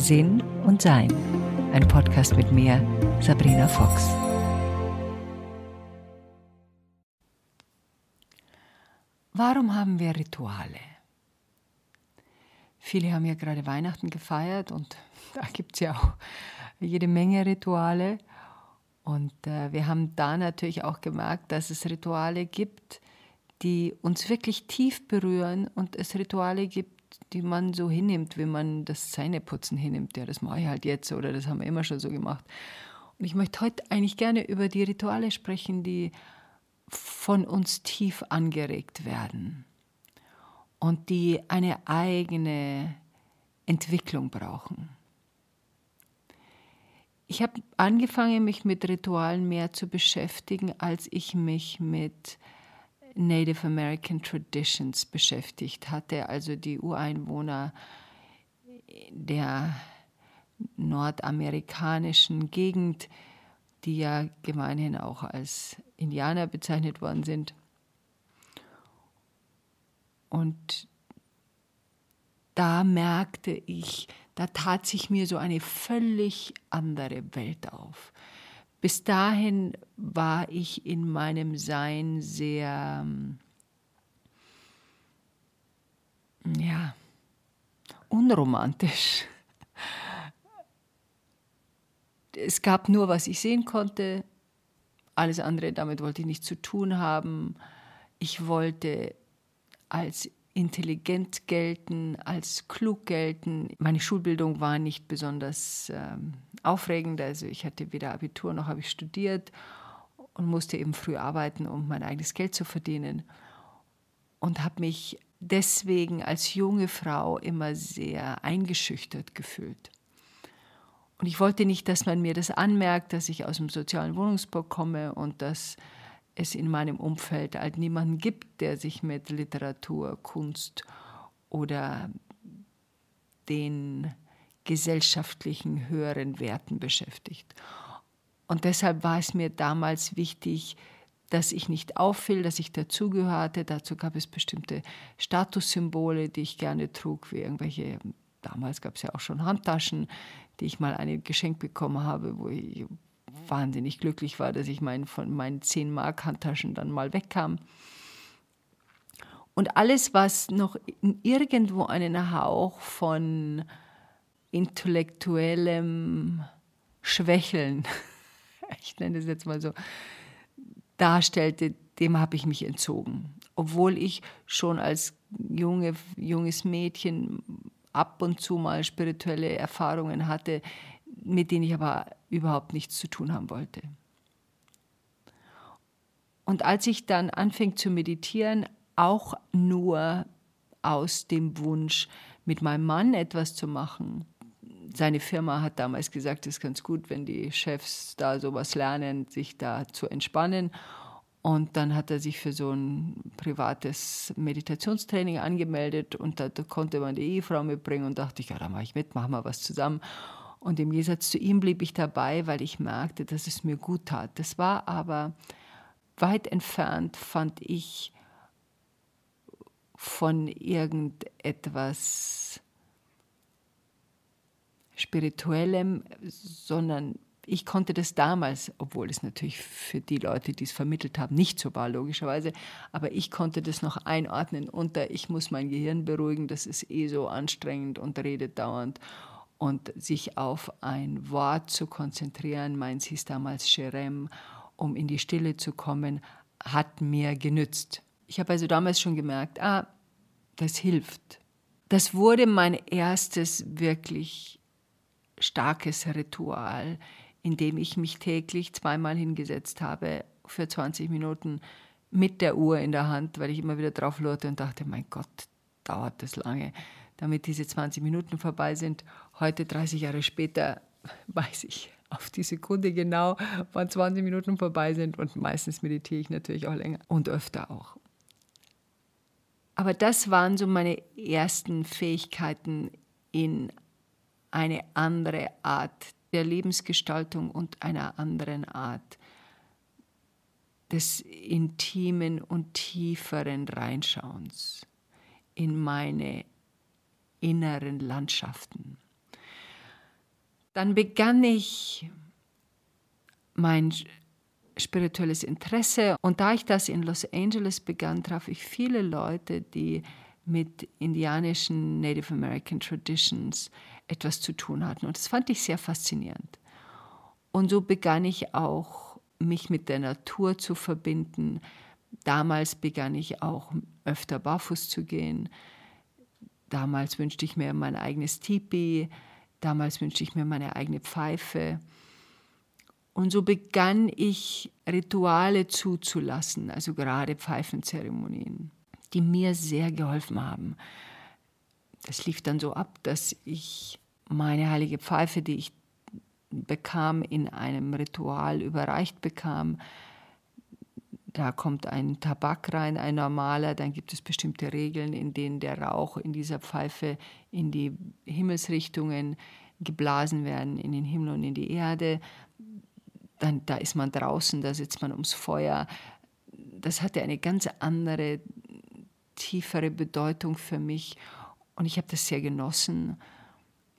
Sinn und Sein. Ein Podcast mit mir, Sabrina Fox. Warum haben wir Rituale? Viele haben ja gerade Weihnachten gefeiert und da gibt es ja auch jede Menge Rituale. Und äh, wir haben da natürlich auch gemerkt, dass es Rituale gibt, die uns wirklich tief berühren und es Rituale gibt, die man so hinnimmt, wie man das Zähneputzen hinnimmt. Ja, das mache ich halt jetzt oder das haben wir immer schon so gemacht. Und ich möchte heute eigentlich gerne über die Rituale sprechen, die von uns tief angeregt werden und die eine eigene Entwicklung brauchen. Ich habe angefangen, mich mit Ritualen mehr zu beschäftigen, als ich mich mit Native American Traditions beschäftigt hatte, also die Ureinwohner der nordamerikanischen Gegend, die ja gemeinhin auch als Indianer bezeichnet worden sind. Und da merkte ich, da tat sich mir so eine völlig andere Welt auf. Bis dahin war ich in meinem Sein sehr, ähm, ja, unromantisch. Es gab nur, was ich sehen konnte. Alles andere, damit wollte ich nichts zu tun haben. Ich wollte als intelligent gelten, als klug gelten. Meine Schulbildung war nicht besonders ähm, aufregend. Also ich hatte weder Abitur noch habe ich studiert und musste eben früh arbeiten, um mein eigenes Geld zu verdienen. Und habe mich deswegen als junge Frau immer sehr eingeschüchtert gefühlt. Und ich wollte nicht, dass man mir das anmerkt, dass ich aus dem sozialen Wohnungsbau komme und dass es in meinem Umfeld halt niemanden gibt, der sich mit Literatur, Kunst oder den gesellschaftlichen höheren Werten beschäftigt. Und deshalb war es mir damals wichtig, dass ich nicht auffiel, dass ich dazugehörte. Dazu gab es bestimmte Statussymbole, die ich gerne trug, wie irgendwelche, damals gab es ja auch schon Handtaschen, die ich mal eine geschenkt bekommen habe, wo ich wahnsinnig glücklich war, dass ich mein, von meinen 10 Mark Handtaschen dann mal wegkam. Und alles, was noch irgendwo einen Hauch von intellektuellem Schwächeln, ich nenne es jetzt mal so, darstellte, dem habe ich mich entzogen. Obwohl ich schon als junge, junges Mädchen ab und zu mal spirituelle Erfahrungen hatte, mit denen ich aber überhaupt nichts zu tun haben wollte. Und als ich dann anfing zu meditieren, auch nur aus dem Wunsch, mit meinem Mann etwas zu machen. Seine Firma hat damals gesagt, es ist ganz gut, wenn die Chefs da sowas lernen, sich da zu entspannen. Und dann hat er sich für so ein privates Meditationstraining angemeldet und da, da konnte man die Ehefrau mitbringen und dachte ich, ja, da mache ich mit, machen wir was zusammen. Und im Gegensatz zu ihm blieb ich dabei, weil ich merkte, dass es mir gut tat. Das war aber weit entfernt, fand ich, von irgendetwas Spirituellem, sondern ich konnte das damals, obwohl es natürlich für die Leute, die es vermittelt haben, nicht so war, logischerweise, aber ich konnte das noch einordnen unter, ich muss mein Gehirn beruhigen, das ist eh so anstrengend und redet dauernd und sich auf ein Wort zu konzentrieren, meins hieß damals Sherem, um in die Stille zu kommen, hat mir genützt. Ich habe also damals schon gemerkt, ah, das hilft. Das wurde mein erstes wirklich starkes Ritual, in dem ich mich täglich zweimal hingesetzt habe für 20 Minuten mit der Uhr in der Hand, weil ich immer wieder drauf lurte und dachte, mein Gott, dauert das lange damit diese 20 Minuten vorbei sind. Heute, 30 Jahre später, weiß ich auf die Sekunde genau, wann 20 Minuten vorbei sind und meistens meditiere ich natürlich auch länger und öfter auch. Aber das waren so meine ersten Fähigkeiten in eine andere Art der Lebensgestaltung und einer anderen Art des intimen und tieferen Reinschauens in meine inneren Landschaften. Dann begann ich mein spirituelles Interesse und da ich das in Los Angeles begann, traf ich viele Leute, die mit indianischen Native American Traditions etwas zu tun hatten. Und das fand ich sehr faszinierend. Und so begann ich auch, mich mit der Natur zu verbinden. Damals begann ich auch öfter barfuß zu gehen. Damals wünschte ich mir mein eigenes Tipi. Damals wünschte ich mir meine eigene Pfeife. Und so begann ich Rituale zuzulassen, also gerade Pfeifenzeremonien, die mir sehr geholfen haben. Das lief dann so ab, dass ich meine heilige Pfeife, die ich bekam, in einem Ritual überreicht bekam. Da kommt ein Tabak rein, ein normaler, dann gibt es bestimmte Regeln, in denen der Rauch in dieser Pfeife in die Himmelsrichtungen geblasen werden, in den Himmel und in die Erde. Dann, da ist man draußen, da sitzt man ums Feuer. Das hatte eine ganz andere, tiefere Bedeutung für mich und ich habe das sehr genossen.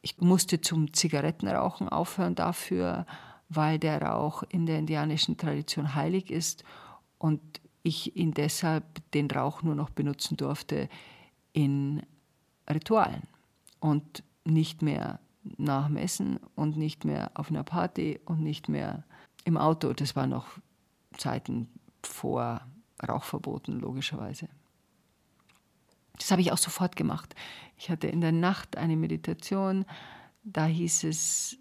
Ich musste zum Zigarettenrauchen aufhören dafür, weil der Rauch in der indianischen Tradition heilig ist und ich ihn deshalb den Rauch nur noch benutzen durfte in Ritualen und nicht mehr nach dem Essen und nicht mehr auf einer Party und nicht mehr im Auto. Das war noch Zeiten vor Rauchverboten, logischerweise. Das habe ich auch sofort gemacht. Ich hatte in der Nacht eine Meditation, da hieß es,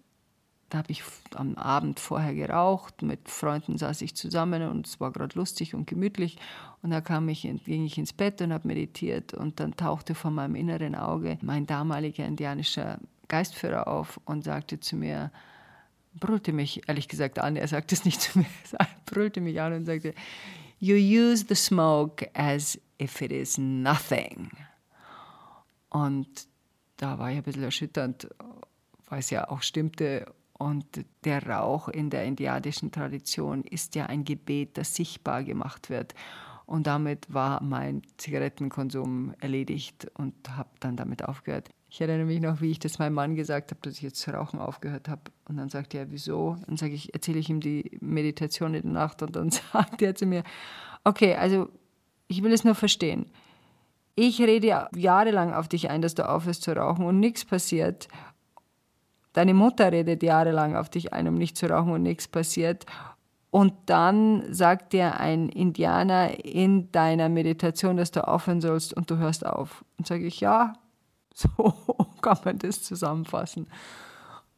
da habe ich am Abend vorher geraucht, mit Freunden saß ich zusammen und es war gerade lustig und gemütlich. Und da kam ich, ging ich ins Bett und habe meditiert und dann tauchte vor meinem inneren Auge mein damaliger indianischer Geistführer auf und sagte zu mir, brüllte mich ehrlich gesagt an, er sagte es nicht zu mir, er brüllte mich an und sagte, You use the smoke as if it is nothing. Und da war ich ein bisschen erschütternd, weil es ja auch stimmte. Und der Rauch in der indianischen Tradition ist ja ein Gebet, das sichtbar gemacht wird. Und damit war mein Zigarettenkonsum erledigt und habe dann damit aufgehört. Ich erinnere mich noch, wie ich das meinem Mann gesagt habe, dass ich jetzt zu rauchen aufgehört habe. Und dann sagt er, wieso? Dann sage ich, erzähle ich ihm die Meditation in der Nacht und dann sagt er zu mir, okay, also ich will es nur verstehen. Ich rede jahrelang auf dich ein, dass du aufhörst zu rauchen und nichts passiert. Deine Mutter redet jahrelang auf dich ein, um nicht zu rauchen und nichts passiert. Und dann sagt dir ein Indianer in deiner Meditation, dass du aufhören sollst und du hörst auf. Und sage ich, ja, So kann man das zusammenfassen.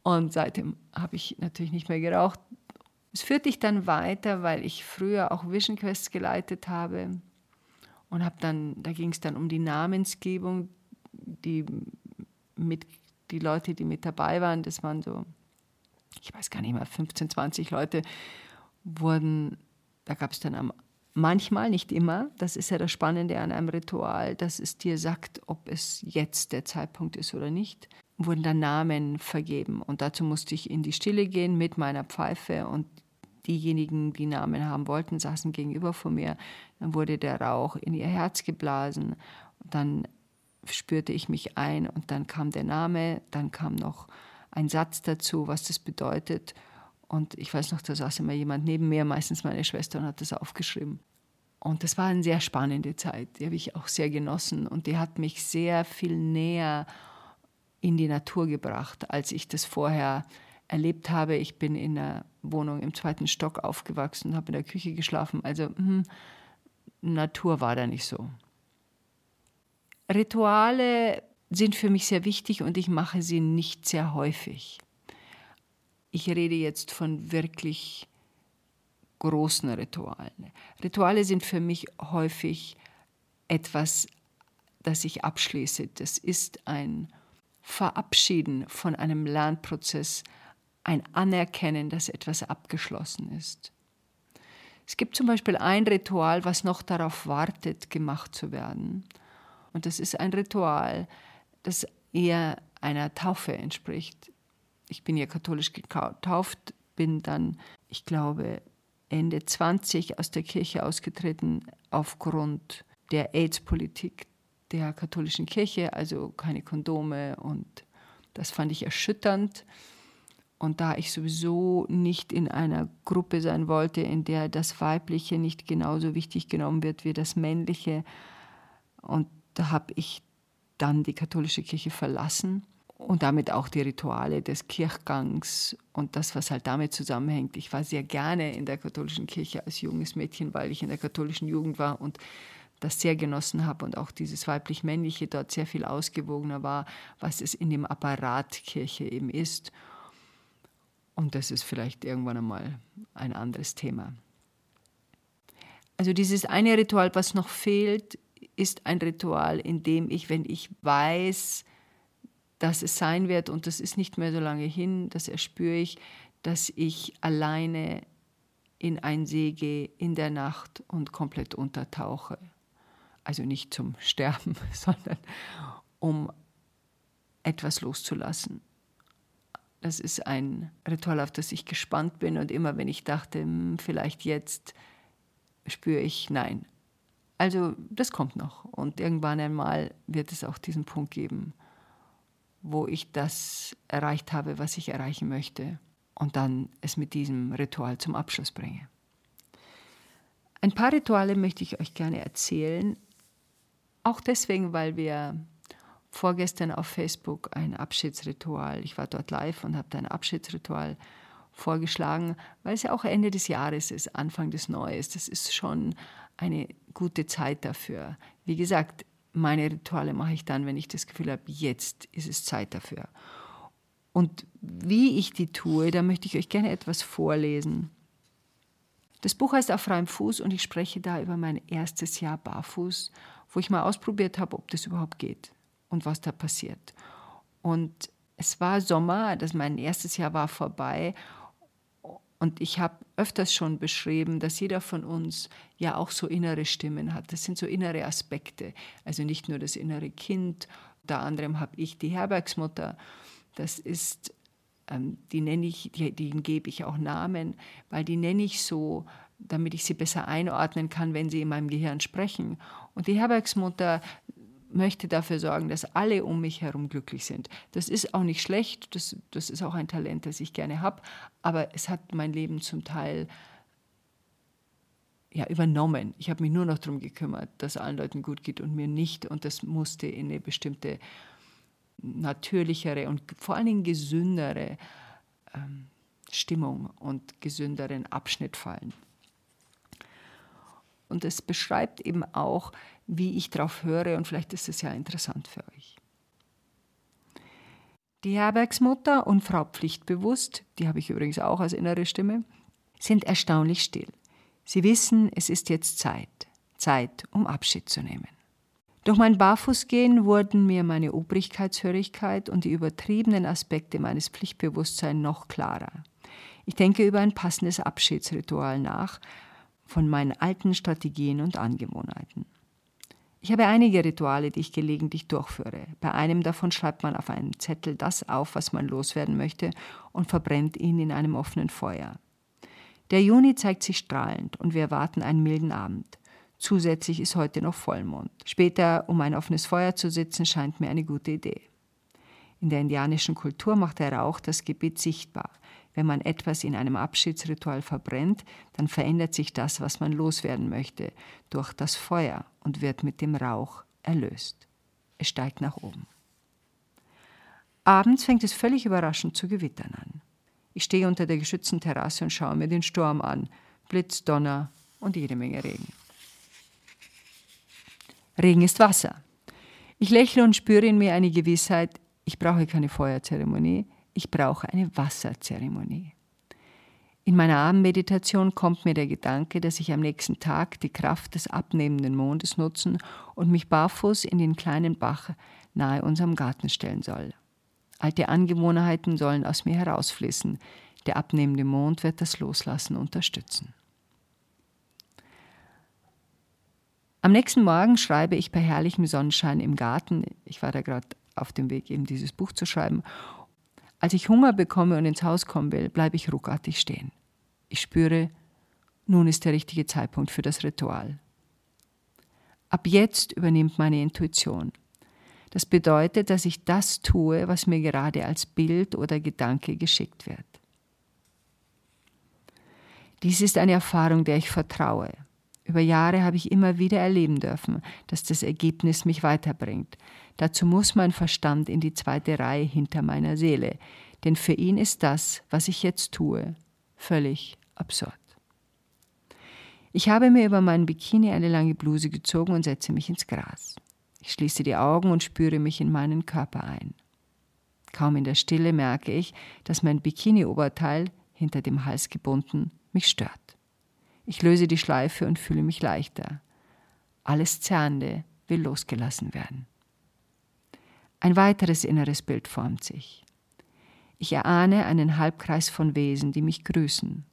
Und seitdem habe ich natürlich nicht mehr geraucht. Es führte dich dann weiter, weil ich früher auch Vision Quests geleitet habe und habe dann, da ging es dann um die Namensgebung, die mit die Leute, die mit dabei waren, das waren so, ich weiß gar nicht mehr, 15, 20 Leute, wurden, da gab es dann am Manchmal, nicht immer, das ist ja das Spannende an einem Ritual, dass es dir sagt, ob es jetzt der Zeitpunkt ist oder nicht, wurden dann Namen vergeben. Und dazu musste ich in die Stille gehen mit meiner Pfeife und diejenigen, die Namen haben wollten, saßen gegenüber von mir. Dann wurde der Rauch in ihr Herz geblasen. Dann spürte ich mich ein und dann kam der Name, dann kam noch ein Satz dazu, was das bedeutet. Und ich weiß noch, da saß immer jemand neben mir, meistens meine Schwester, und hat das aufgeschrieben. Und das war eine sehr spannende Zeit, die habe ich auch sehr genossen und die hat mich sehr viel näher in die Natur gebracht, als ich das vorher erlebt habe. Ich bin in einer Wohnung im zweiten Stock aufgewachsen, habe in der Küche geschlafen. Also mh, Natur war da nicht so. Rituale sind für mich sehr wichtig und ich mache sie nicht sehr häufig. Ich rede jetzt von wirklich großen Ritualen. Rituale sind für mich häufig etwas, das ich abschließe. Das ist ein Verabschieden von einem Lernprozess, ein Anerkennen, dass etwas abgeschlossen ist. Es gibt zum Beispiel ein Ritual, was noch darauf wartet, gemacht zu werden. Und das ist ein Ritual, das eher einer Taufe entspricht ich bin ja katholisch getauft, bin dann, ich glaube, Ende 20 aus der Kirche ausgetreten aufgrund der AIDS-Politik der katholischen Kirche, also keine Kondome und das fand ich erschütternd. Und da ich sowieso nicht in einer Gruppe sein wollte, in der das Weibliche nicht genauso wichtig genommen wird wie das Männliche, und da habe ich dann die katholische Kirche verlassen und damit auch die Rituale des Kirchgangs und das, was halt damit zusammenhängt. Ich war sehr gerne in der katholischen Kirche als junges Mädchen, weil ich in der katholischen Jugend war und das sehr genossen habe und auch dieses weiblich-männliche dort sehr viel ausgewogener war, was es in dem Apparat Kirche eben ist. Und das ist vielleicht irgendwann einmal ein anderes Thema. Also dieses eine Ritual, was noch fehlt, ist ein Ritual, in dem ich, wenn ich weiß, dass es sein wird und das ist nicht mehr so lange hin, das erspüre ich, dass ich alleine in ein See gehe in der Nacht und komplett untertauche. Also nicht zum Sterben, sondern um etwas loszulassen. Das ist ein Ritual, auf das ich gespannt bin. Und immer wenn ich dachte, hm, vielleicht jetzt, spüre ich nein. Also das kommt noch. Und irgendwann einmal wird es auch diesen Punkt geben, wo ich das erreicht habe, was ich erreichen möchte. Und dann es mit diesem Ritual zum Abschluss bringe. Ein paar Rituale möchte ich euch gerne erzählen. Auch deswegen, weil wir vorgestern auf Facebook ein Abschiedsritual. Ich war dort live und habe da ein Abschiedsritual vorgeschlagen, weil es ja auch Ende des Jahres ist, Anfang des Neues. Das ist schon eine gute Zeit dafür. Wie gesagt, meine Rituale mache ich dann, wenn ich das Gefühl habe, jetzt ist es Zeit dafür. Und wie ich die tue, da möchte ich euch gerne etwas vorlesen. Das Buch heißt Auf freiem Fuß und ich spreche da über mein erstes Jahr barfuß, wo ich mal ausprobiert habe, ob das überhaupt geht und was da passiert. Und es war Sommer, das mein erstes Jahr war vorbei und ich habe öfters schon beschrieben, dass jeder von uns ja auch so innere Stimmen hat. Das sind so innere Aspekte. Also nicht nur das innere Kind. Unter anderem habe ich die Herbergsmutter. Das ist, ähm, die nenne ich, denen gebe ich auch Namen, weil die nenne ich so, damit ich sie besser einordnen kann, wenn sie in meinem Gehirn sprechen. Und die Herbergsmutter möchte dafür sorgen, dass alle um mich herum glücklich sind. Das ist auch nicht schlecht, das, das ist auch ein Talent, das ich gerne habe, aber es hat mein Leben zum Teil ja, übernommen. Ich habe mich nur noch darum gekümmert, dass allen Leuten gut geht und mir nicht. Und das musste in eine bestimmte natürlichere und vor allen Dingen gesündere ähm, Stimmung und gesünderen Abschnitt fallen. Und es beschreibt eben auch, wie ich darauf höre und vielleicht ist es ja interessant für euch. Die Herbergsmutter und Frau Pflichtbewusst, die habe ich übrigens auch als innere Stimme, sind erstaunlich still. Sie wissen, es ist jetzt Zeit, Zeit, um Abschied zu nehmen. Durch mein Barfußgehen wurden mir meine Obrigkeitshörigkeit und die übertriebenen Aspekte meines Pflichtbewusstseins noch klarer. Ich denke über ein passendes Abschiedsritual nach, von meinen alten Strategien und Angewohnheiten. Ich habe einige Rituale, die ich gelegentlich durchführe. Bei einem davon schreibt man auf einen Zettel das auf, was man loswerden möchte, und verbrennt ihn in einem offenen Feuer. Der Juni zeigt sich strahlend und wir erwarten einen milden Abend. Zusätzlich ist heute noch Vollmond. Später um ein offenes Feuer zu sitzen, scheint mir eine gute Idee. In der indianischen Kultur macht der Rauch das Gebet sichtbar. Wenn man etwas in einem Abschiedsritual verbrennt, dann verändert sich das, was man loswerden möchte, durch das Feuer und wird mit dem Rauch erlöst. Es steigt nach oben. Abends fängt es völlig überraschend zu gewittern an. Ich stehe unter der geschützten Terrasse und schaue mir den Sturm an. Blitz, Donner und jede Menge Regen. Regen ist Wasser. Ich lächle und spüre in mir eine Gewissheit, ich brauche keine Feuerzeremonie, ich brauche eine Wasserzeremonie. In meiner Abendmeditation kommt mir der Gedanke, dass ich am nächsten Tag die Kraft des abnehmenden Mondes nutzen und mich barfuß in den kleinen Bach nahe unserem Garten stellen soll. Alte Angewohnheiten sollen aus mir herausfließen. Der abnehmende Mond wird das Loslassen unterstützen. Am nächsten Morgen schreibe ich bei herrlichem Sonnenschein im Garten. Ich war da gerade auf dem Weg, eben dieses Buch zu schreiben als ich Hunger bekomme und ins Haus kommen will, bleibe ich ruckartig stehen. Ich spüre, nun ist der richtige Zeitpunkt für das Ritual. Ab jetzt übernimmt meine Intuition. Das bedeutet, dass ich das tue, was mir gerade als Bild oder Gedanke geschickt wird. Dies ist eine Erfahrung, der ich vertraue. Über Jahre habe ich immer wieder erleben dürfen, dass das Ergebnis mich weiterbringt. Dazu muss mein Verstand in die zweite Reihe hinter meiner Seele, denn für ihn ist das, was ich jetzt tue, völlig absurd. Ich habe mir über meinen Bikini eine lange Bluse gezogen und setze mich ins Gras. Ich schließe die Augen und spüre mich in meinen Körper ein. Kaum in der Stille merke ich, dass mein Bikini-Oberteil, hinter dem Hals gebunden, mich stört. Ich löse die Schleife und fühle mich leichter. Alles Zernde will losgelassen werden. Ein weiteres inneres Bild formt sich. Ich erahne einen Halbkreis von Wesen, die mich grüßen.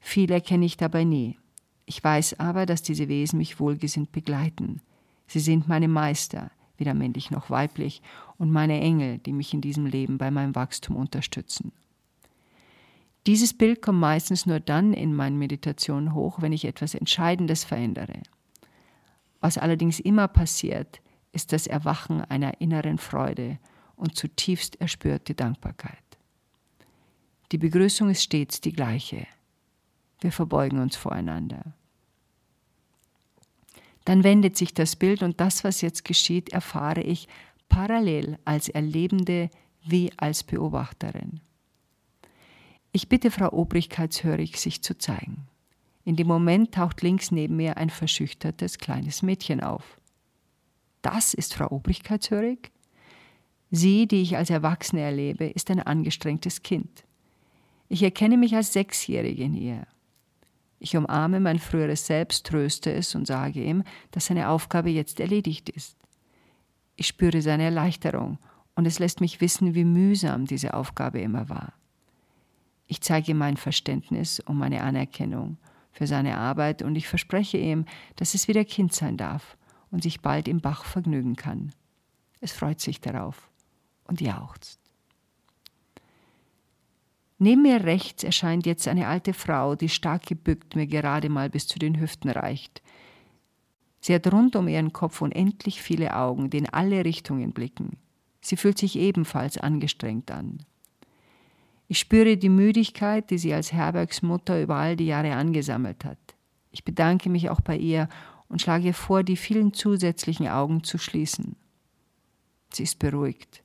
Viele kenne ich dabei nie. Ich weiß aber, dass diese Wesen mich wohlgesinnt begleiten. Sie sind meine Meister, weder männlich noch weiblich, und meine Engel, die mich in diesem Leben bei meinem Wachstum unterstützen. Dieses Bild kommt meistens nur dann in meinen Meditationen hoch, wenn ich etwas Entscheidendes verändere. Was allerdings immer passiert, ist das Erwachen einer inneren Freude und zutiefst erspürte Dankbarkeit. Die Begrüßung ist stets die gleiche. Wir verbeugen uns voreinander. Dann wendet sich das Bild und das, was jetzt geschieht, erfahre ich parallel als Erlebende wie als Beobachterin. Ich bitte Frau Obrigkeitshörig, sich zu zeigen. In dem Moment taucht links neben mir ein verschüchtertes kleines Mädchen auf. Das ist Frau Obrigkeitshörig? Sie, die ich als Erwachsene erlebe, ist ein angestrengtes Kind. Ich erkenne mich als Sechsjährige in ihr. Ich umarme mein früheres Selbst, tröste es und sage ihm, dass seine Aufgabe jetzt erledigt ist. Ich spüre seine Erleichterung und es lässt mich wissen, wie mühsam diese Aufgabe immer war. Ich zeige ihm mein Verständnis und meine Anerkennung für seine Arbeit und ich verspreche ihm, dass es wieder Kind sein darf und sich bald im Bach vergnügen kann. Es freut sich darauf und jauchzt. Neben mir rechts erscheint jetzt eine alte Frau, die stark gebückt mir gerade mal bis zu den Hüften reicht. Sie hat rund um ihren Kopf unendlich viele Augen, die in alle Richtungen blicken. Sie fühlt sich ebenfalls angestrengt an. Ich spüre die Müdigkeit, die sie als Herbergsmutter über all die Jahre angesammelt hat. Ich bedanke mich auch bei ihr und schlage ihr vor, die vielen zusätzlichen Augen zu schließen. Sie ist beruhigt.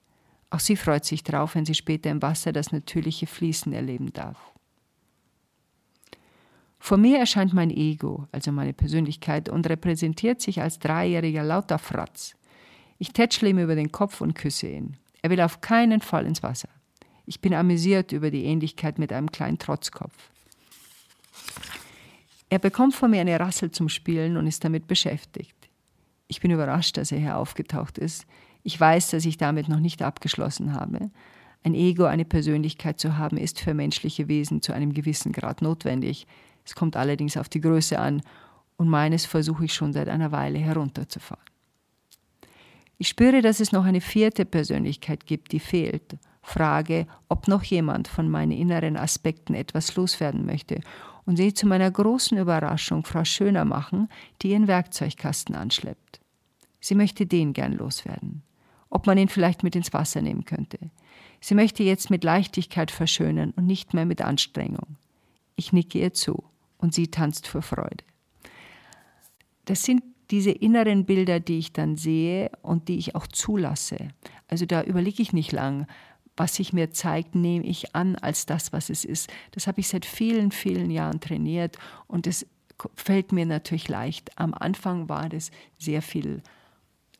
Auch sie freut sich drauf, wenn sie später im Wasser das natürliche Fließen erleben darf. Vor mir erscheint mein Ego, also meine Persönlichkeit, und repräsentiert sich als dreijähriger lauter Fratz. Ich tätschle ihm über den Kopf und küsse ihn. Er will auf keinen Fall ins Wasser. Ich bin amüsiert über die Ähnlichkeit mit einem kleinen Trotzkopf. Er bekommt von mir eine Rassel zum Spielen und ist damit beschäftigt. Ich bin überrascht, dass er hier aufgetaucht ist. Ich weiß, dass ich damit noch nicht abgeschlossen habe. Ein Ego, eine Persönlichkeit zu haben, ist für menschliche Wesen zu einem gewissen Grad notwendig. Es kommt allerdings auf die Größe an und meines versuche ich schon seit einer Weile herunterzufahren. Ich spüre, dass es noch eine vierte Persönlichkeit gibt, die fehlt frage, ob noch jemand von meinen inneren Aspekten etwas loswerden möchte und sehe zu meiner großen Überraschung Frau Schöner machen, die ihren Werkzeugkasten anschleppt. Sie möchte den gern loswerden. Ob man ihn vielleicht mit ins Wasser nehmen könnte. Sie möchte jetzt mit Leichtigkeit verschönern und nicht mehr mit Anstrengung. Ich nicke ihr zu und sie tanzt vor Freude. Das sind diese inneren Bilder, die ich dann sehe und die ich auch zulasse. Also da überlege ich nicht lang, was sich mir zeigt, nehme ich an als das, was es ist. Das habe ich seit vielen, vielen Jahren trainiert und es fällt mir natürlich leicht. Am Anfang war das sehr viel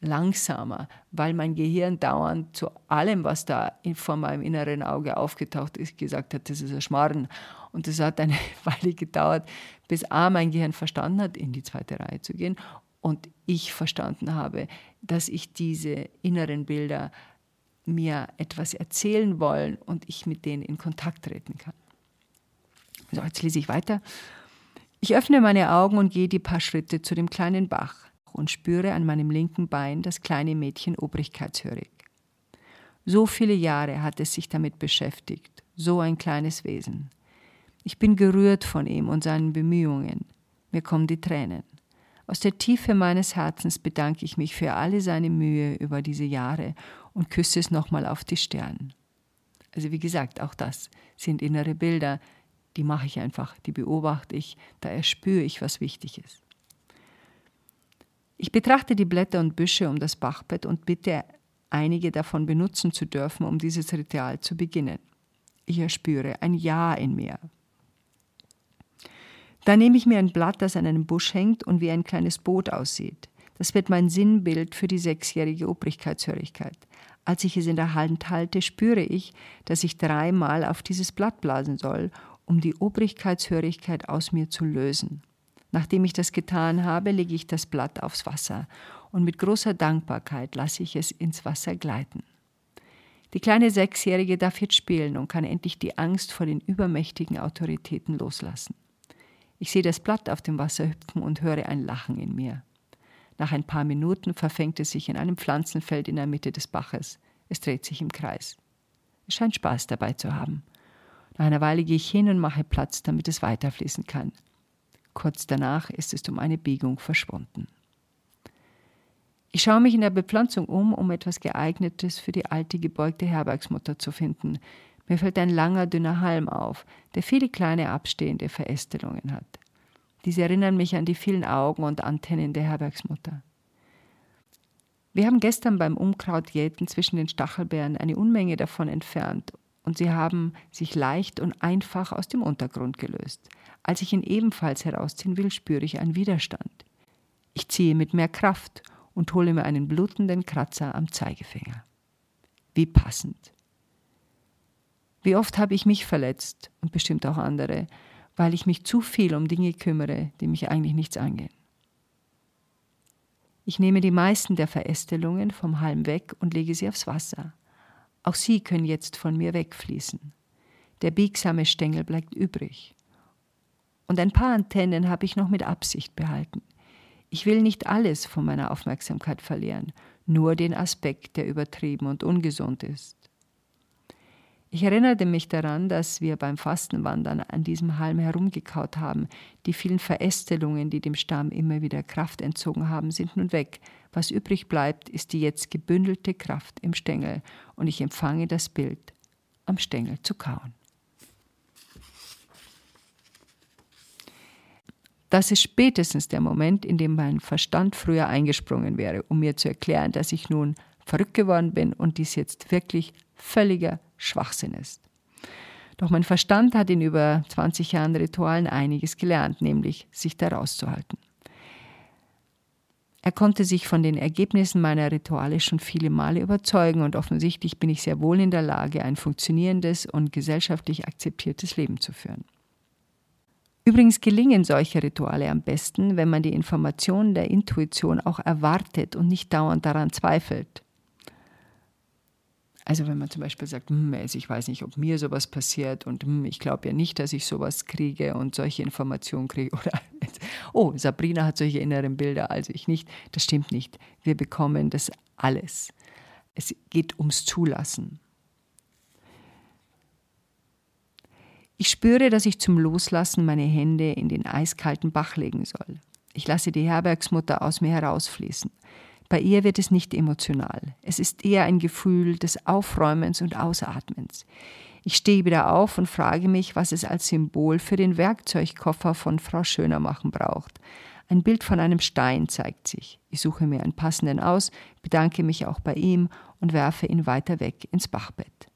langsamer, weil mein Gehirn dauernd zu allem, was da vor meinem inneren Auge aufgetaucht ist, gesagt hat, das ist ein Schmarrn. Und es hat eine Weile gedauert, bis A, mein Gehirn verstanden hat, in die zweite Reihe zu gehen und ich verstanden habe, dass ich diese inneren Bilder mir etwas erzählen wollen und ich mit denen in Kontakt treten kann. So, jetzt lese ich weiter. Ich öffne meine Augen und gehe die paar Schritte zu dem kleinen Bach und spüre an meinem linken Bein das kleine Mädchen obrigkeitshörig. So viele Jahre hat es sich damit beschäftigt, so ein kleines Wesen. Ich bin gerührt von ihm und seinen Bemühungen. Mir kommen die Tränen. Aus der Tiefe meines Herzens bedanke ich mich für alle seine Mühe über diese Jahre und küsse es nochmal auf die Stirn. Also wie gesagt, auch das sind innere Bilder, Die mache ich einfach, die beobachte ich, da erspüre ich, was wichtig ist. Ich betrachte die Blätter und Büsche um das Bachbett und bitte einige davon benutzen zu dürfen, um dieses Ritual zu beginnen. Ich erspüre ein Ja in mir. Dann nehme ich mir ein Blatt, das an einem Busch hängt und wie ein kleines Boot aussieht. Das wird mein Sinnbild für die sechsjährige Obrigkeitshörigkeit. Als ich es in der Hand halte, spüre ich, dass ich dreimal auf dieses Blatt blasen soll, um die Obrigkeitshörigkeit aus mir zu lösen. Nachdem ich das getan habe, lege ich das Blatt aufs Wasser und mit großer Dankbarkeit lasse ich es ins Wasser gleiten. Die kleine Sechsjährige darf jetzt spielen und kann endlich die Angst vor den übermächtigen Autoritäten loslassen. Ich sehe das Blatt auf dem Wasser hüpfen und höre ein Lachen in mir. Nach ein paar Minuten verfängt es sich in einem Pflanzenfeld in der Mitte des Baches. Es dreht sich im Kreis. Es scheint Spaß dabei zu haben. Nach einer Weile gehe ich hin und mache Platz, damit es weiterfließen kann. Kurz danach ist es um eine Biegung verschwunden. Ich schaue mich in der Bepflanzung um, um etwas Geeignetes für die alte gebeugte Herbergsmutter zu finden. Mir fällt ein langer, dünner Halm auf, der viele kleine abstehende Verästelungen hat. Diese erinnern mich an die vielen Augen und Antennen der Herbergsmutter. Wir haben gestern beim Unkrautjäten zwischen den Stachelbeeren eine Unmenge davon entfernt und sie haben sich leicht und einfach aus dem Untergrund gelöst. Als ich ihn ebenfalls herausziehen will, spüre ich einen Widerstand. Ich ziehe mit mehr Kraft und hole mir einen blutenden Kratzer am Zeigefinger. Wie passend. Wie oft habe ich mich verletzt und bestimmt auch andere, weil ich mich zu viel um Dinge kümmere, die mich eigentlich nichts angehen. Ich nehme die meisten der Verästelungen vom Halm weg und lege sie aufs Wasser. Auch sie können jetzt von mir wegfließen. Der biegsame Stängel bleibt übrig. Und ein paar Antennen habe ich noch mit Absicht behalten. Ich will nicht alles von meiner Aufmerksamkeit verlieren, nur den Aspekt, der übertrieben und ungesund ist. Ich erinnerte mich daran, dass wir beim Fastenwandern an diesem Halm herumgekaut haben. Die vielen Verästelungen, die dem Stamm immer wieder Kraft entzogen haben, sind nun weg. Was übrig bleibt, ist die jetzt gebündelte Kraft im Stängel und ich empfange das Bild, am Stängel zu kauen. Das ist spätestens der Moment, in dem mein Verstand früher eingesprungen wäre, um mir zu erklären, dass ich nun verrückt geworden bin und dies jetzt wirklich völliger Schwachsinn ist. Doch mein Verstand hat in über 20 Jahren Ritualen einiges gelernt, nämlich sich da rauszuhalten. Er konnte sich von den Ergebnissen meiner Rituale schon viele Male überzeugen und offensichtlich bin ich sehr wohl in der Lage, ein funktionierendes und gesellschaftlich akzeptiertes Leben zu führen. Übrigens gelingen solche Rituale am besten, wenn man die Informationen der Intuition auch erwartet und nicht dauernd daran zweifelt. Also wenn man zum Beispiel sagt, hm, also ich weiß nicht, ob mir sowas passiert und hm, ich glaube ja nicht, dass ich sowas kriege und solche Informationen kriege. Oder, oh, Sabrina hat solche inneren Bilder, also ich nicht. Das stimmt nicht. Wir bekommen das alles. Es geht ums Zulassen. Ich spüre, dass ich zum Loslassen meine Hände in den eiskalten Bach legen soll. Ich lasse die Herbergsmutter aus mir herausfließen. Bei ihr wird es nicht emotional. Es ist eher ein Gefühl des Aufräumens und Ausatmens. Ich stehe wieder auf und frage mich, was es als Symbol für den Werkzeugkoffer von Frau Schönermachen braucht. Ein Bild von einem Stein zeigt sich. Ich suche mir einen passenden aus, bedanke mich auch bei ihm und werfe ihn weiter weg ins Bachbett.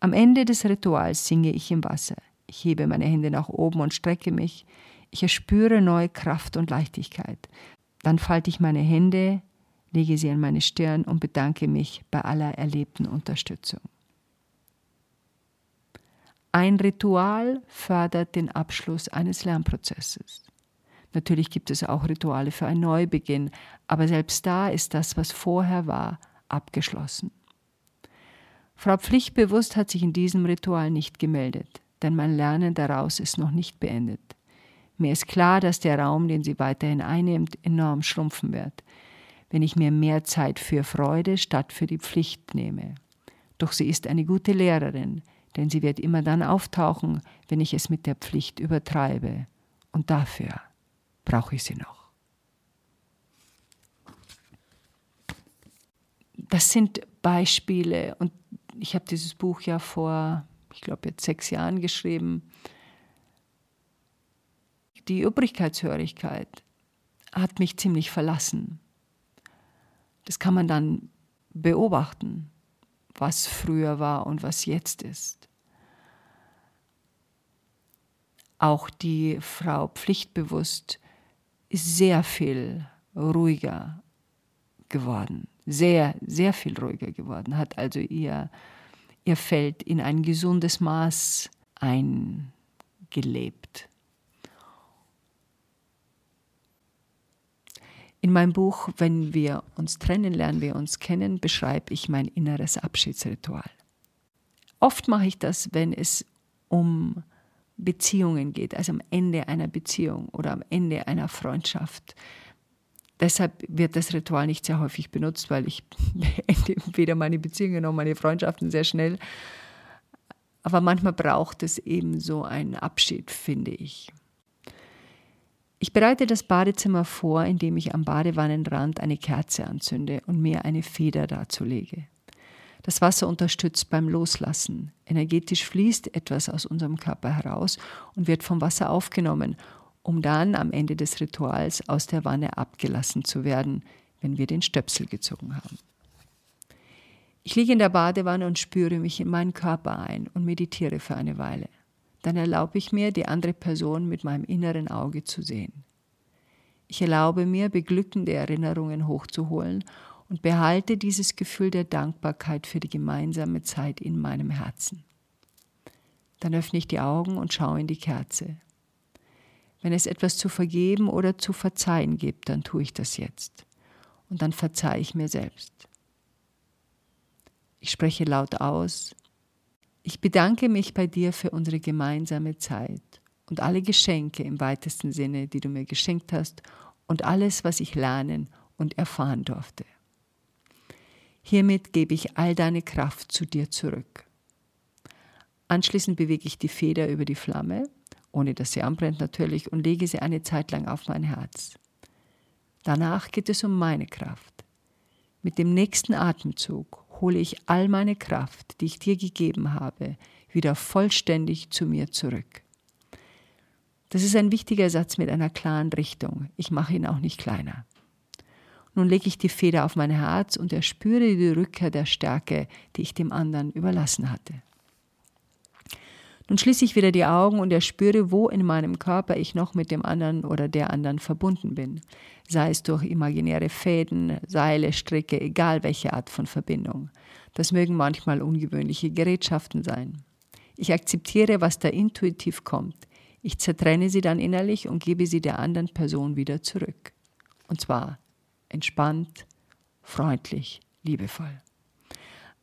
Am Ende des Rituals singe ich im Wasser. Ich hebe meine Hände nach oben und strecke mich. Ich erspüre neue Kraft und Leichtigkeit. Dann falte ich meine Hände, lege sie an meine Stirn und bedanke mich bei aller erlebten Unterstützung. Ein Ritual fördert den Abschluss eines Lernprozesses. Natürlich gibt es auch Rituale für einen Neubeginn, aber selbst da ist das, was vorher war, abgeschlossen. Frau Pflichtbewusst hat sich in diesem Ritual nicht gemeldet, denn mein Lernen daraus ist noch nicht beendet. Mir ist klar, dass der Raum, den sie weiterhin einnimmt, enorm schrumpfen wird, wenn ich mir mehr Zeit für Freude statt für die Pflicht nehme. Doch sie ist eine gute Lehrerin, denn sie wird immer dann auftauchen, wenn ich es mit der Pflicht übertreibe. Und dafür brauche ich sie noch. Das sind Beispiele und ich habe dieses Buch ja vor, ich glaube jetzt sechs Jahren geschrieben die Übrigkeitshörigkeit hat mich ziemlich verlassen. Das kann man dann beobachten, was früher war und was jetzt ist. Auch die Frau pflichtbewusst ist sehr viel ruhiger geworden, sehr, sehr viel ruhiger geworden, hat also ihr, ihr Feld in ein gesundes Maß eingelebt. In meinem Buch Wenn wir uns trennen, lernen wir uns kennen, beschreibe ich mein inneres Abschiedsritual. Oft mache ich das, wenn es um Beziehungen geht, also am Ende einer Beziehung oder am Ende einer Freundschaft. Deshalb wird das Ritual nicht sehr häufig benutzt, weil ich beende weder meine Beziehungen noch meine Freundschaften sehr schnell. Aber manchmal braucht es eben so einen Abschied, finde ich. Ich bereite das Badezimmer vor, indem ich am Badewannenrand eine Kerze anzünde und mir eine Feder dazu lege. Das Wasser unterstützt beim Loslassen. Energetisch fließt etwas aus unserem Körper heraus und wird vom Wasser aufgenommen, um dann am Ende des Rituals aus der Wanne abgelassen zu werden, wenn wir den Stöpsel gezogen haben. Ich liege in der Badewanne und spüre mich in meinen Körper ein und meditiere für eine Weile dann erlaube ich mir, die andere Person mit meinem inneren Auge zu sehen. Ich erlaube mir, beglückende Erinnerungen hochzuholen und behalte dieses Gefühl der Dankbarkeit für die gemeinsame Zeit in meinem Herzen. Dann öffne ich die Augen und schaue in die Kerze. Wenn es etwas zu vergeben oder zu verzeihen gibt, dann tue ich das jetzt. Und dann verzeihe ich mir selbst. Ich spreche laut aus, ich bedanke mich bei dir für unsere gemeinsame Zeit und alle Geschenke im weitesten Sinne, die du mir geschenkt hast und alles, was ich lernen und erfahren durfte. Hiermit gebe ich all deine Kraft zu dir zurück. Anschließend bewege ich die Feder über die Flamme, ohne dass sie anbrennt natürlich, und lege sie eine Zeit lang auf mein Herz. Danach geht es um meine Kraft. Mit dem nächsten Atemzug hole ich all meine Kraft, die ich dir gegeben habe, wieder vollständig zu mir zurück. Das ist ein wichtiger Satz mit einer klaren Richtung. Ich mache ihn auch nicht kleiner. Nun lege ich die Feder auf mein Herz und erspüre die Rückkehr der Stärke, die ich dem anderen überlassen hatte. Nun schließe ich wieder die Augen und erspüre, wo in meinem Körper ich noch mit dem anderen oder der anderen verbunden bin. Sei es durch imaginäre Fäden, Seile, Stricke, egal welche Art von Verbindung. Das mögen manchmal ungewöhnliche Gerätschaften sein. Ich akzeptiere, was da intuitiv kommt. Ich zertrenne sie dann innerlich und gebe sie der anderen Person wieder zurück. Und zwar entspannt, freundlich, liebevoll.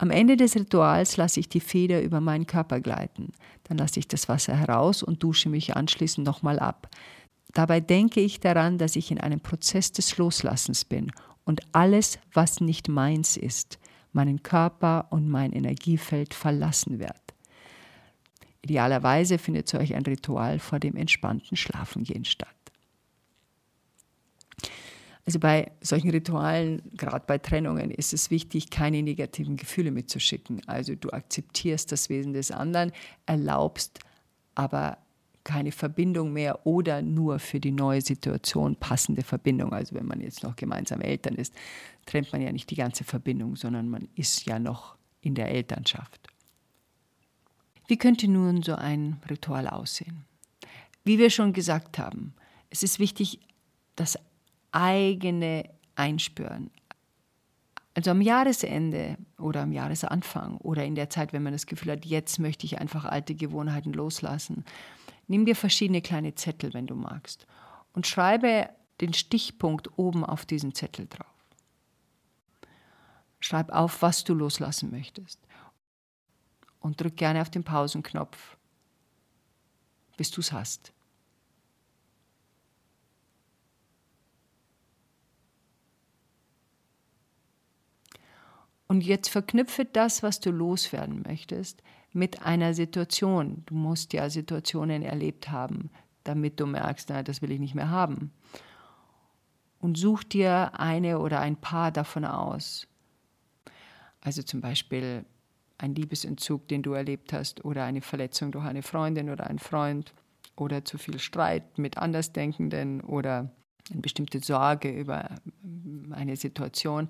Am Ende des Rituals lasse ich die Feder über meinen Körper gleiten. Dann lasse ich das Wasser heraus und dusche mich anschließend nochmal ab. Dabei denke ich daran, dass ich in einem Prozess des Loslassens bin und alles, was nicht meins ist, meinen Körper und mein Energiefeld verlassen wird. Idealerweise findet solch ein Ritual vor dem entspannten Schlafengehen statt. Also bei solchen Ritualen, gerade bei Trennungen, ist es wichtig, keine negativen Gefühle mitzuschicken. Also du akzeptierst das Wesen des anderen, erlaubst aber keine Verbindung mehr oder nur für die neue Situation passende Verbindung. Also wenn man jetzt noch gemeinsam Eltern ist, trennt man ja nicht die ganze Verbindung, sondern man ist ja noch in der Elternschaft. Wie könnte nun so ein Ritual aussehen? Wie wir schon gesagt haben, es ist wichtig, dass eigene Einspüren. Also am Jahresende oder am Jahresanfang oder in der Zeit, wenn man das Gefühl hat, jetzt möchte ich einfach alte Gewohnheiten loslassen, nimm dir verschiedene kleine Zettel, wenn du magst, und schreibe den Stichpunkt oben auf diesen Zettel drauf. Schreib auf, was du loslassen möchtest. Und drück gerne auf den Pausenknopf, bis du es hast. Und jetzt verknüpfe das, was du loswerden möchtest, mit einer Situation. Du musst ja Situationen erlebt haben, damit du merkst, na, das will ich nicht mehr haben. Und such dir eine oder ein paar davon aus. Also zum Beispiel ein Liebesentzug, den du erlebt hast, oder eine Verletzung durch eine Freundin oder einen Freund, oder zu viel Streit mit Andersdenkenden oder eine bestimmte Sorge über eine Situation.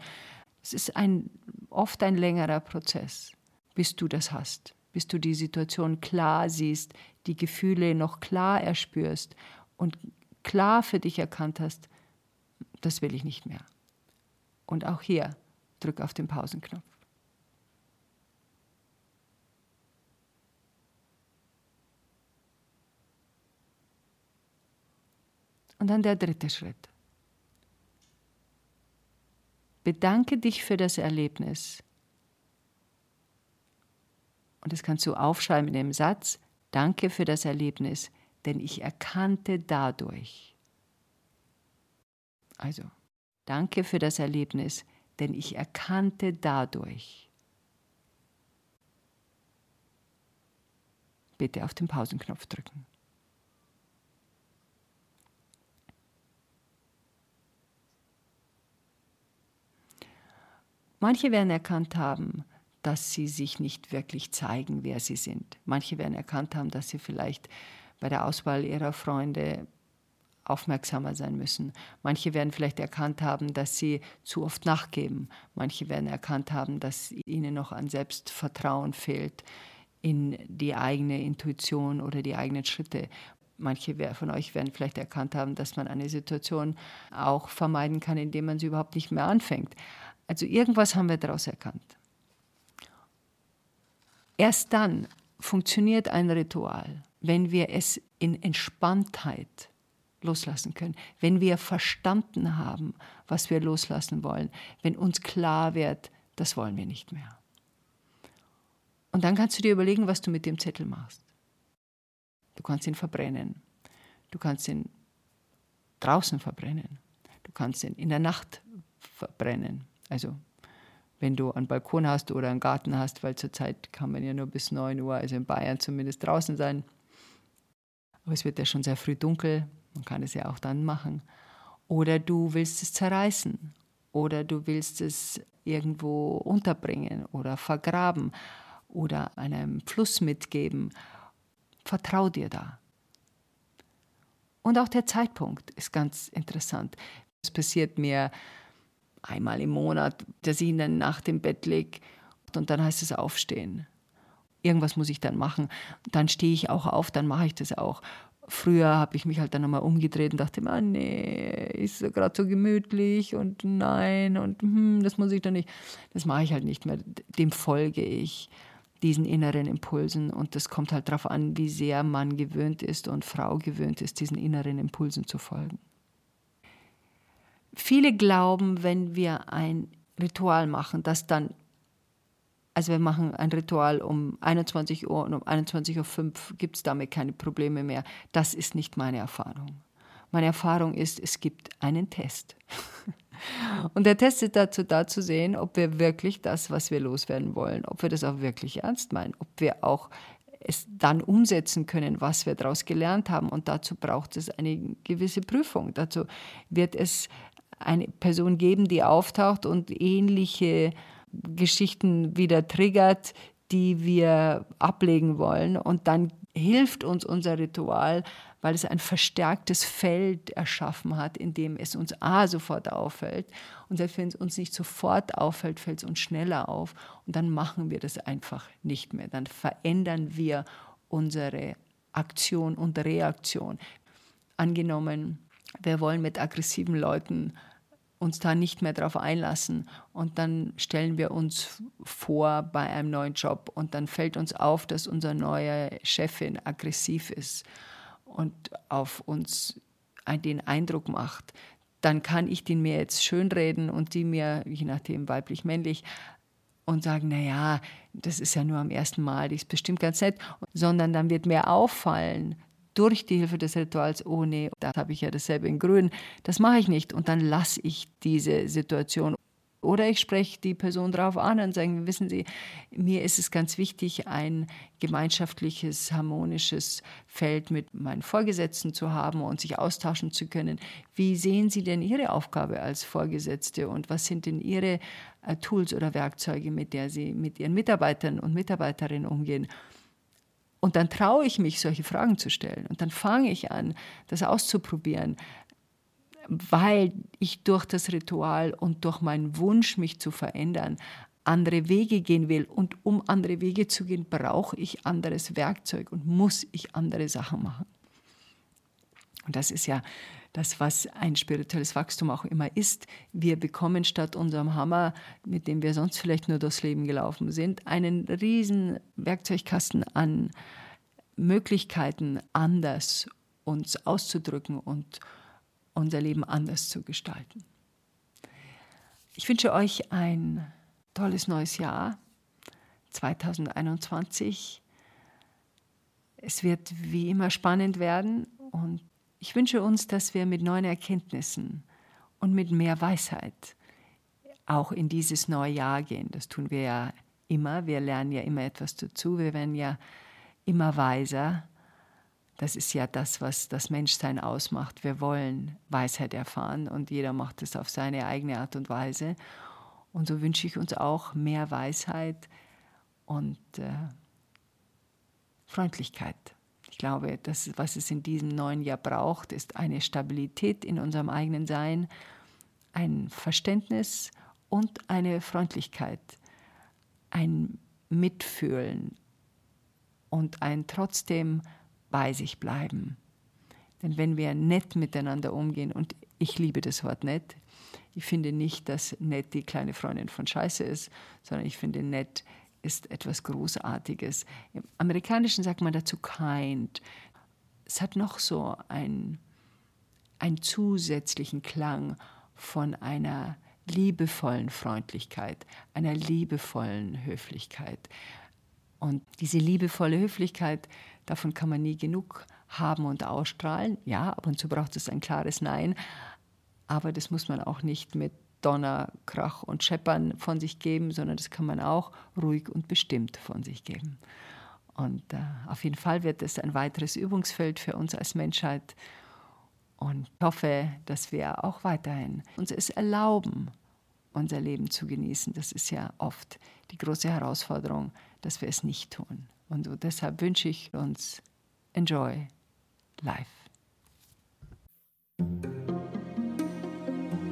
Es ist ein, oft ein längerer Prozess, bis du das hast, bis du die Situation klar siehst, die Gefühle noch klar erspürst und klar für dich erkannt hast, das will ich nicht mehr. Und auch hier drück auf den Pausenknopf. Und dann der dritte Schritt. Bedanke dich für das Erlebnis. Und das kannst du aufschreiben in dem Satz, danke für das Erlebnis, denn ich erkannte dadurch. Also, danke für das Erlebnis, denn ich erkannte dadurch. Bitte auf den Pausenknopf drücken. Manche werden erkannt haben, dass sie sich nicht wirklich zeigen, wer sie sind. Manche werden erkannt haben, dass sie vielleicht bei der Auswahl ihrer Freunde aufmerksamer sein müssen. Manche werden vielleicht erkannt haben, dass sie zu oft nachgeben. Manche werden erkannt haben, dass ihnen noch an Selbstvertrauen fehlt in die eigene Intuition oder die eigenen Schritte. Manche von euch werden vielleicht erkannt haben, dass man eine Situation auch vermeiden kann, indem man sie überhaupt nicht mehr anfängt. Also irgendwas haben wir daraus erkannt. Erst dann funktioniert ein Ritual, wenn wir es in Entspanntheit loslassen können, wenn wir verstanden haben, was wir loslassen wollen, wenn uns klar wird, das wollen wir nicht mehr. Und dann kannst du dir überlegen, was du mit dem Zettel machst. Du kannst ihn verbrennen. Du kannst ihn draußen verbrennen. Du kannst ihn in der Nacht verbrennen. Also wenn du einen Balkon hast oder einen Garten hast, weil zurzeit kann man ja nur bis 9 Uhr, also in Bayern zumindest draußen sein. Aber es wird ja schon sehr früh dunkel, man kann es ja auch dann machen. Oder du willst es zerreißen oder du willst es irgendwo unterbringen oder vergraben oder einem Fluss mitgeben. Vertrau dir da. Und auch der Zeitpunkt ist ganz interessant. Es passiert mir einmal im Monat, dass ich ihn nach dem Bett lege und dann heißt es aufstehen. Irgendwas muss ich dann machen. Dann stehe ich auch auf, dann mache ich das auch. Früher habe ich mich halt dann nochmal umgedreht und dachte, ah, nee, ist gerade so gemütlich und nein und hm, das muss ich doch nicht. Das mache ich halt nicht mehr. Dem folge ich, diesen inneren Impulsen. Und das kommt halt darauf an, wie sehr man gewöhnt ist und Frau gewöhnt ist, diesen inneren Impulsen zu folgen. Viele glauben, wenn wir ein Ritual machen, dass dann, also wir machen ein Ritual um 21 Uhr und um 21.05 Uhr gibt es damit keine Probleme mehr. Das ist nicht meine Erfahrung. Meine Erfahrung ist, es gibt einen Test. Und der Test ist dazu da zu sehen, ob wir wirklich das, was wir loswerden wollen, ob wir das auch wirklich ernst meinen, ob wir auch es dann umsetzen können, was wir daraus gelernt haben. Und dazu braucht es eine gewisse Prüfung. Dazu wird es eine Person geben, die auftaucht und ähnliche Geschichten wieder triggert, die wir ablegen wollen. Und dann hilft uns unser Ritual, weil es ein verstärktes Feld erschaffen hat, in dem es uns A sofort auffällt. Und selbst wenn es uns nicht sofort auffällt, fällt es uns schneller auf. Und dann machen wir das einfach nicht mehr. Dann verändern wir unsere Aktion und Reaktion. Angenommen, wir wollen mit aggressiven Leuten uns da nicht mehr darauf einlassen. Und dann stellen wir uns vor bei einem neuen Job. Und dann fällt uns auf, dass unser neuer Chefin aggressiv ist und auf uns den Eindruck macht, dann kann ich den mir jetzt schönreden und die mir, je nachdem weiblich, männlich, und sagen, naja, das ist ja nur am ersten Mal, die ist bestimmt ganz nett, sondern dann wird mir auffallen, durch die Hilfe des Rituals, oh nee, da habe ich ja dasselbe in Grün, das mache ich nicht und dann lasse ich diese Situation. Oder ich spreche die Person darauf an und sage, wissen Sie, mir ist es ganz wichtig, ein gemeinschaftliches, harmonisches Feld mit meinen Vorgesetzten zu haben und sich austauschen zu können. Wie sehen Sie denn Ihre Aufgabe als Vorgesetzte und was sind denn Ihre äh, Tools oder Werkzeuge, mit der Sie mit Ihren Mitarbeitern und Mitarbeiterinnen umgehen? Und dann traue ich mich, solche Fragen zu stellen. Und dann fange ich an, das auszuprobieren, weil ich durch das Ritual und durch meinen Wunsch, mich zu verändern, andere Wege gehen will. Und um andere Wege zu gehen, brauche ich anderes Werkzeug und muss ich andere Sachen machen. Und das ist ja das, was ein spirituelles Wachstum auch immer ist. Wir bekommen statt unserem Hammer, mit dem wir sonst vielleicht nur durchs Leben gelaufen sind, einen riesen Werkzeugkasten an Möglichkeiten, anders uns auszudrücken und unser Leben anders zu gestalten. Ich wünsche euch ein tolles neues Jahr 2021. Es wird wie immer spannend werden und ich wünsche uns, dass wir mit neuen Erkenntnissen und mit mehr Weisheit auch in dieses neue Jahr gehen. Das tun wir ja immer. Wir lernen ja immer etwas dazu. Wir werden ja immer weiser. Das ist ja das, was das Menschsein ausmacht. Wir wollen Weisheit erfahren und jeder macht es auf seine eigene Art und Weise. Und so wünsche ich uns auch mehr Weisheit und äh, Freundlichkeit. Ich glaube, das, was es in diesem neuen Jahr braucht, ist eine Stabilität in unserem eigenen Sein, ein Verständnis und eine Freundlichkeit, ein Mitfühlen und ein trotzdem bei sich bleiben. Denn wenn wir nett miteinander umgehen, und ich liebe das Wort nett, ich finde nicht, dass nett die kleine Freundin von Scheiße ist, sondern ich finde nett ist etwas Großartiges. Im Amerikanischen sagt man dazu kind. Es hat noch so einen, einen zusätzlichen Klang von einer liebevollen Freundlichkeit, einer liebevollen Höflichkeit. Und diese liebevolle Höflichkeit, davon kann man nie genug haben und ausstrahlen. Ja, ab und zu braucht es ein klares Nein, aber das muss man auch nicht mit Donner, Krach und Scheppern von sich geben, sondern das kann man auch ruhig und bestimmt von sich geben. Und äh, auf jeden Fall wird es ein weiteres Übungsfeld für uns als Menschheit. Und ich hoffe, dass wir auch weiterhin uns es erlauben, unser Leben zu genießen. Das ist ja oft die große Herausforderung, dass wir es nicht tun. Und so deshalb wünsche ich uns Enjoy Life.